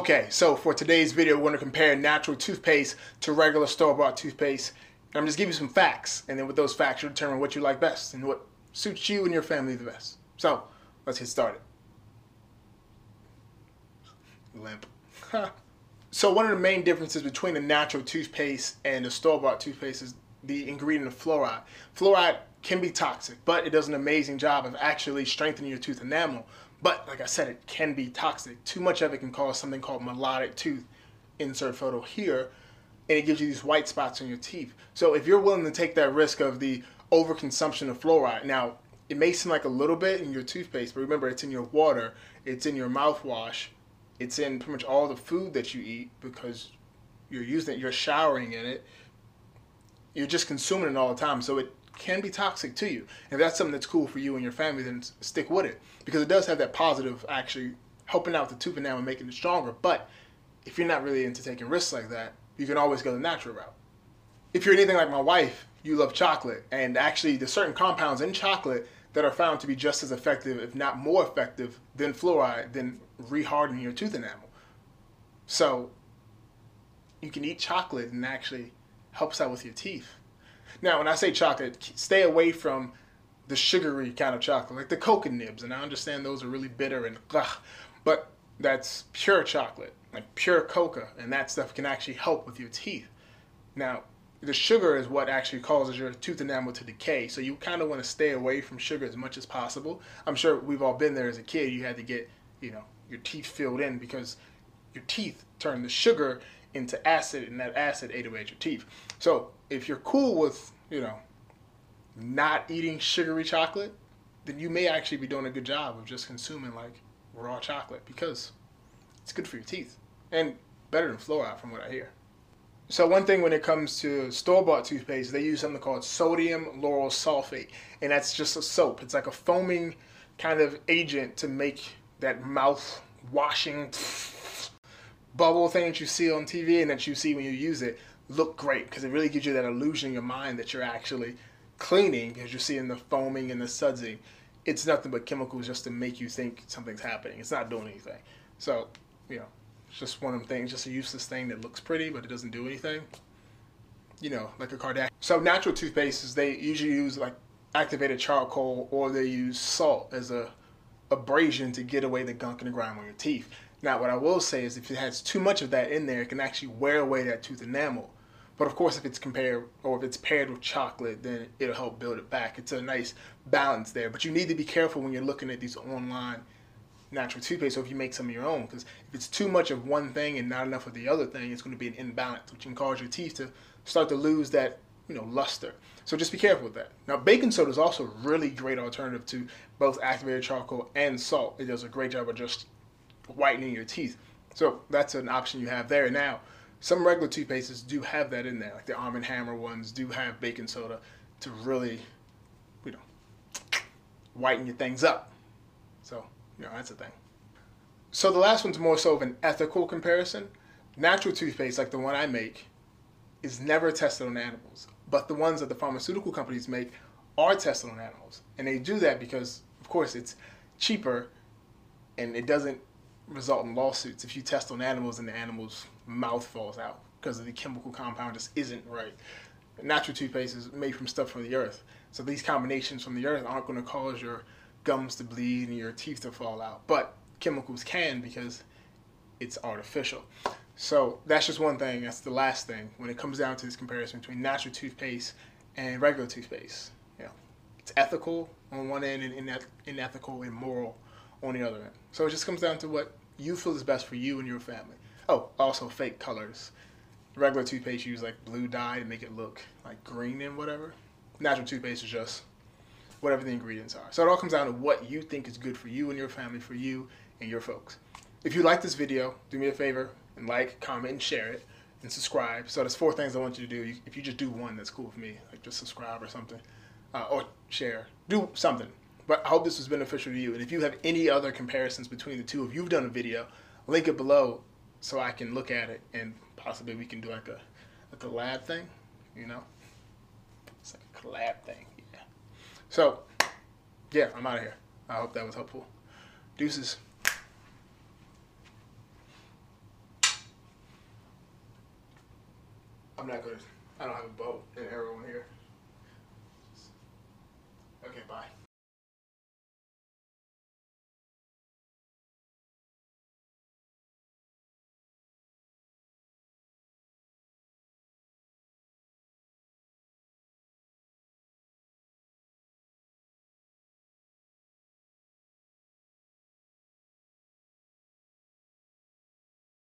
Okay, so for today's video, we're going to compare natural toothpaste to regular store-bought toothpaste. I'm just giving you some facts, and then with those facts, you'll determine what you like best and what suits you and your family the best. So, let's get started. Limp. so one of the main differences between the natural toothpaste and the store-bought toothpaste is the ingredient of fluoride. Fluoride can be toxic, but it does an amazing job of actually strengthening your tooth enamel. But like I said, it can be toxic. Too much of it can cause something called melodic tooth. Insert photo here, and it gives you these white spots on your teeth. So if you're willing to take that risk of the overconsumption of fluoride, now it may seem like a little bit in your toothpaste, but remember it's in your water, it's in your mouthwash, it's in pretty much all the food that you eat because you're using it, you're showering in it, you're just consuming it all the time. So it can be toxic to you. If that's something that's cool for you and your family, then stick with it because it does have that positive, actually helping out the tooth enamel and making it stronger. But if you're not really into taking risks like that, you can always go the natural route. If you're anything like my wife, you love chocolate, and actually there's certain compounds in chocolate that are found to be just as effective, if not more effective, than fluoride, than rehardening your tooth enamel. So you can eat chocolate and actually helps out with your teeth. Now, when I say chocolate, stay away from the sugary kind of chocolate, like the cocoa nibs. And I understand those are really bitter and ugh, but that's pure chocolate, like pure coca, and that stuff can actually help with your teeth. Now, the sugar is what actually causes your tooth enamel to decay. So you kind of want to stay away from sugar as much as possible. I'm sure we've all been there as a kid. You had to get, you know, your teeth filled in because your teeth turn the sugar into acid, and that acid ate away at your teeth. So if you're cool with, you know, not eating sugary chocolate, then you may actually be doing a good job of just consuming like raw chocolate because it's good for your teeth and better than fluoride from what I hear. So one thing when it comes to store-bought toothpaste, they use something called sodium lauryl sulfate, and that's just a soap. It's like a foaming kind of agent to make that mouth washing bubble thing that you see on TV and that you see when you use it look great because it really gives you that illusion in your mind that you're actually cleaning because you're seeing the foaming and the sudsing. It's nothing but chemicals just to make you think something's happening. It's not doing anything. So, you know, it's just one of them things, just a useless thing that looks pretty but it doesn't do anything. You know, like a Kardashian. So natural toothpastes, they usually use like activated charcoal or they use salt as a abrasion to get away the gunk and the grime on your teeth. Now, what I will say is if it has too much of that in there, it can actually wear away that tooth enamel. But of course, if it's compared or if it's paired with chocolate, then it'll help build it back. It's a nice balance there. But you need to be careful when you're looking at these online natural toothpaste or if you make some of your own because if it's too much of one thing and not enough of the other thing, it's going to be an imbalance, which can cause your teeth to start to lose that you know luster. So just be careful with that. Now, baking soda is also a really great alternative to both activated charcoal and salt. It does a great job of just whitening your teeth. So that's an option you have there. Now, some regular toothpastes do have that in there, like the Arm & Hammer ones do have baking soda to really, you know, whiten your things up. So, you know, that's a thing. So the last one's more so of an ethical comparison. Natural toothpaste, like the one I make, is never tested on animals. But the ones that the pharmaceutical companies make are tested on animals. And they do that because, of course, it's cheaper and it doesn't result in lawsuits if you test on animals and the animal's mouth falls out because the chemical compound just isn't right. Natural toothpaste is made from stuff from the earth. So these combinations from the earth aren't going to cause your gums to bleed and your teeth to fall out. But chemicals can because it's artificial. So that's just one thing. That's the last thing when it comes down to this comparison between natural toothpaste and regular toothpaste. You know, it's ethical on one end and unethical and immoral on the other end. So it just comes down to what you feel is best for you and your family. Oh, also fake colors. Regular toothpaste use like blue dye to make it look like green and whatever. Natural toothpaste is just whatever the ingredients are. So it all comes down to what you think is good for you and your family, for you and your folks. If you like this video, do me a favor and like, comment, and share it, and subscribe. So there's four things I want you to do. If you just do one, that's cool with me. Like just subscribe or something, uh, or share. Do something. But I hope this was beneficial to you. And if you have any other comparisons between the two, if you've done a video, link it below so I can look at it and possibly we can do like a, a collab thing, you know? It's like a collab thing, yeah. So, yeah, I'm out of here. I hope that was helpful. Deuces. I'm not gonna, I don't have a boat and arrow in here. Okay, bye.